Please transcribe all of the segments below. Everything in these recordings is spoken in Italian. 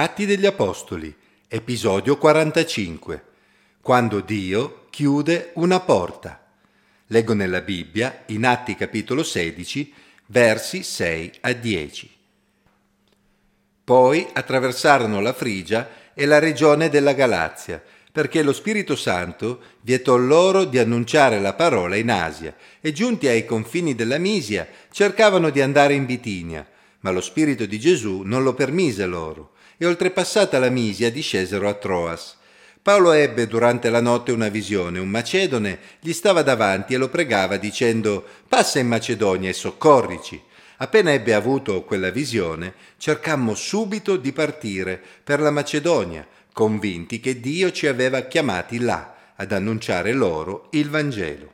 Atti degli Apostoli, episodio 45. Quando Dio chiude una porta. Leggo nella Bibbia, in Atti capitolo 16, versi 6 a 10. Poi attraversarono la Frigia e la regione della Galazia, perché lo Spirito Santo vietò loro di annunciare la parola in Asia, e giunti ai confini della Misia cercavano di andare in Bitinia, ma lo Spirito di Gesù non lo permise loro e oltrepassata la Misia discesero a Troas. Paolo ebbe durante la notte una visione, un macedone gli stava davanti e lo pregava dicendo Passa in Macedonia e soccorrici. Appena ebbe avuto quella visione, cercammo subito di partire per la Macedonia, convinti che Dio ci aveva chiamati là ad annunciare loro il Vangelo.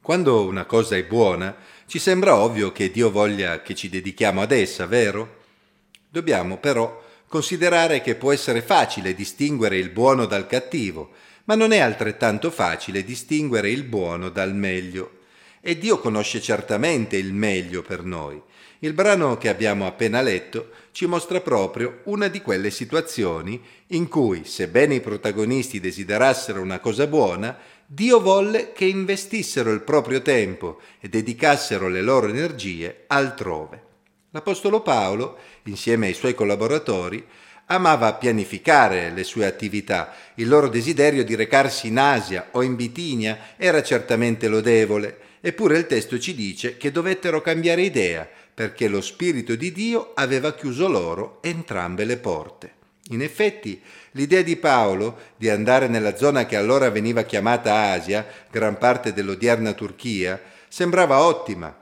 Quando una cosa è buona, ci sembra ovvio che Dio voglia che ci dedichiamo ad essa, vero? Dobbiamo però considerare che può essere facile distinguere il buono dal cattivo, ma non è altrettanto facile distinguere il buono dal meglio. E Dio conosce certamente il meglio per noi. Il brano che abbiamo appena letto ci mostra proprio una di quelle situazioni in cui, sebbene i protagonisti desiderassero una cosa buona, Dio volle che investissero il proprio tempo e dedicassero le loro energie altrove. L'Apostolo Paolo, insieme ai suoi collaboratori, amava pianificare le sue attività. Il loro desiderio di recarsi in Asia o in Bitinia era certamente lodevole, eppure il testo ci dice che dovettero cambiare idea perché lo Spirito di Dio aveva chiuso loro entrambe le porte. In effetti, l'idea di Paolo di andare nella zona che allora veniva chiamata Asia, gran parte dell'odierna Turchia, sembrava ottima,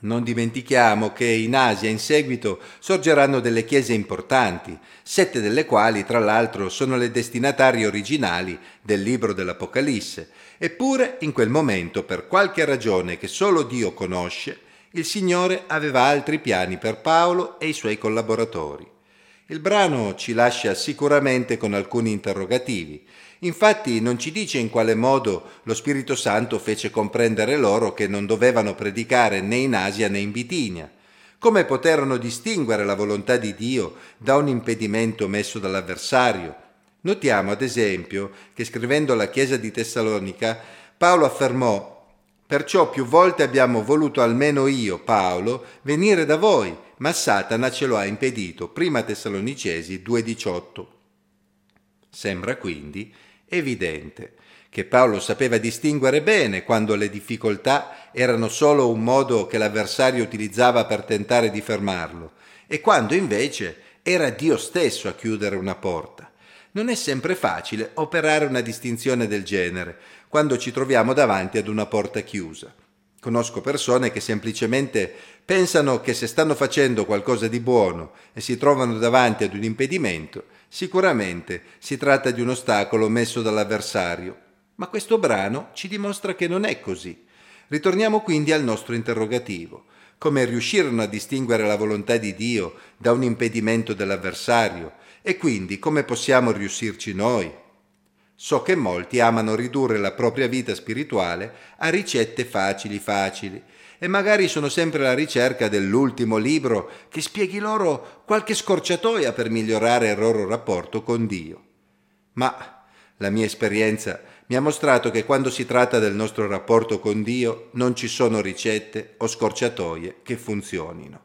non dimentichiamo che in Asia in seguito sorgeranno delle chiese importanti, sette delle quali tra l'altro sono le destinatarie originali del libro dell'Apocalisse, eppure in quel momento, per qualche ragione che solo Dio conosce, il Signore aveva altri piani per Paolo e i suoi collaboratori. Il brano ci lascia sicuramente con alcuni interrogativi. Infatti non ci dice in quale modo lo Spirito Santo fece comprendere loro che non dovevano predicare né in Asia né in Bitinia. Come poterono distinguere la volontà di Dio da un impedimento messo dall'avversario? Notiamo ad esempio che scrivendo alla Chiesa di Tessalonica, Paolo affermò Perciò più volte abbiamo voluto almeno io, Paolo, venire da voi, ma Satana ce lo ha impedito. Prima Tessalonicesi 2,18. Sembra quindi evidente che Paolo sapeva distinguere bene quando le difficoltà erano solo un modo che l'avversario utilizzava per tentare di fermarlo e quando invece era Dio stesso a chiudere una porta. Non è sempre facile operare una distinzione del genere quando ci troviamo davanti ad una porta chiusa. Conosco persone che semplicemente pensano che se stanno facendo qualcosa di buono e si trovano davanti ad un impedimento, sicuramente si tratta di un ostacolo messo dall'avversario. Ma questo brano ci dimostra che non è così. Ritorniamo quindi al nostro interrogativo. Come riuscirono a distinguere la volontà di Dio da un impedimento dell'avversario e quindi come possiamo riuscirci noi? So che molti amano ridurre la propria vita spirituale a ricette facili facili e magari sono sempre alla ricerca dell'ultimo libro che spieghi loro qualche scorciatoia per migliorare il loro rapporto con Dio. Ma la mia esperienza mi ha mostrato che quando si tratta del nostro rapporto con Dio non ci sono ricette o scorciatoie che funzionino.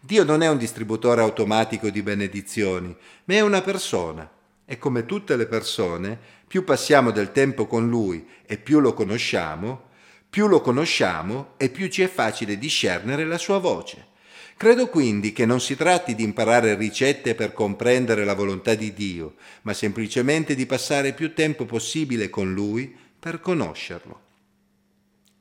Dio non è un distributore automatico di benedizioni, ma è una persona. E come tutte le persone, più passiamo del tempo con Lui e più lo conosciamo, più lo conosciamo e più ci è facile discernere la sua voce. Credo quindi che non si tratti di imparare ricette per comprendere la volontà di Dio, ma semplicemente di passare più tempo possibile con Lui per conoscerlo.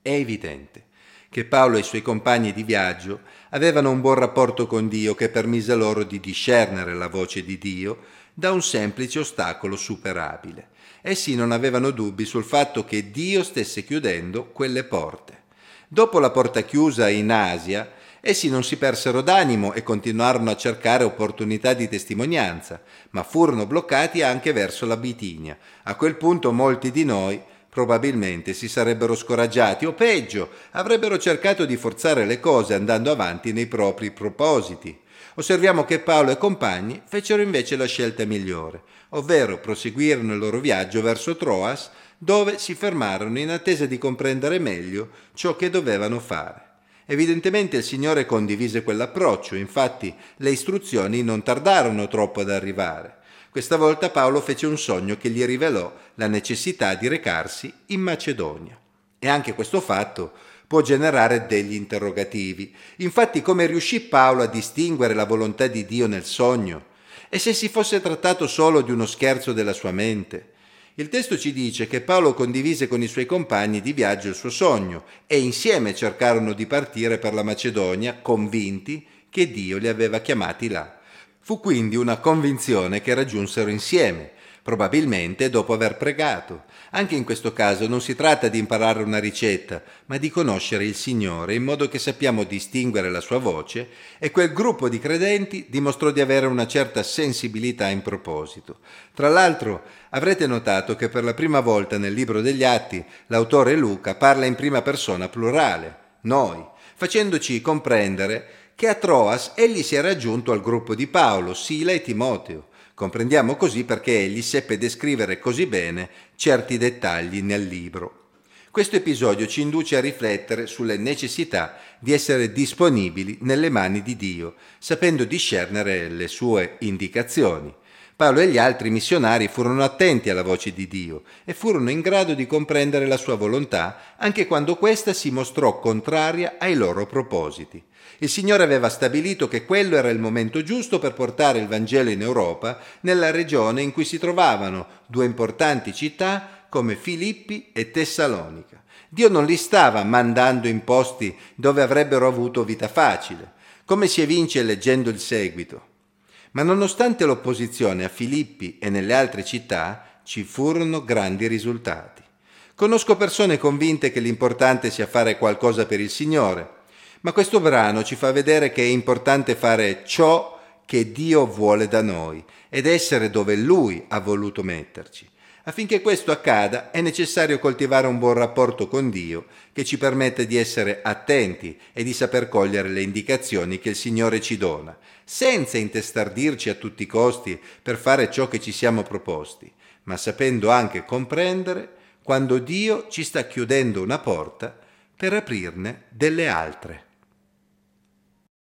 È evidente che Paolo e i suoi compagni di viaggio avevano un buon rapporto con Dio che permise loro di discernere la voce di Dio da un semplice ostacolo superabile. Essi non avevano dubbi sul fatto che Dio stesse chiudendo quelle porte. Dopo la porta chiusa in Asia, essi non si persero d'animo e continuarono a cercare opportunità di testimonianza, ma furono bloccati anche verso la Bitinia. A quel punto molti di noi probabilmente si sarebbero scoraggiati o peggio, avrebbero cercato di forzare le cose andando avanti nei propri propositi. Osserviamo che Paolo e compagni fecero invece la scelta migliore, ovvero proseguirono il loro viaggio verso Troas, dove si fermarono in attesa di comprendere meglio ciò che dovevano fare. Evidentemente il Signore condivise quell'approccio, infatti le istruzioni non tardarono troppo ad arrivare. Questa volta Paolo fece un sogno che gli rivelò la necessità di recarsi in Macedonia. E anche questo fatto può generare degli interrogativi. Infatti come riuscì Paolo a distinguere la volontà di Dio nel sogno? E se si fosse trattato solo di uno scherzo della sua mente? Il testo ci dice che Paolo condivise con i suoi compagni di viaggio il suo sogno e insieme cercarono di partire per la Macedonia, convinti che Dio li aveva chiamati là. Fu quindi una convinzione che raggiunsero insieme probabilmente dopo aver pregato. Anche in questo caso non si tratta di imparare una ricetta, ma di conoscere il Signore in modo che sappiamo distinguere la sua voce e quel gruppo di credenti dimostrò di avere una certa sensibilità in proposito. Tra l'altro avrete notato che per la prima volta nel libro degli Atti l'autore Luca parla in prima persona plurale, noi, facendoci comprendere che a Troas egli si era aggiunto al gruppo di Paolo, Sila e Timoteo Comprendiamo così perché egli seppe descrivere così bene certi dettagli nel libro. Questo episodio ci induce a riflettere sulle necessità di essere disponibili nelle mani di Dio, sapendo discernere le sue indicazioni. Paolo e gli altri missionari furono attenti alla voce di Dio e furono in grado di comprendere la sua volontà anche quando questa si mostrò contraria ai loro propositi. Il Signore aveva stabilito che quello era il momento giusto per portare il Vangelo in Europa, nella regione in cui si trovavano due importanti città come Filippi e Tessalonica. Dio non li stava mandando in posti dove avrebbero avuto vita facile, come si evince leggendo il seguito. Ma nonostante l'opposizione a Filippi e nelle altre città, ci furono grandi risultati. Conosco persone convinte che l'importante sia fare qualcosa per il Signore, ma questo brano ci fa vedere che è importante fare ciò che Dio vuole da noi ed essere dove Lui ha voluto metterci. Affinché questo accada è necessario coltivare un buon rapporto con Dio che ci permette di essere attenti e di saper cogliere le indicazioni che il Signore ci dona, senza intestardirci a tutti i costi per fare ciò che ci siamo proposti, ma sapendo anche comprendere quando Dio ci sta chiudendo una porta per aprirne delle altre.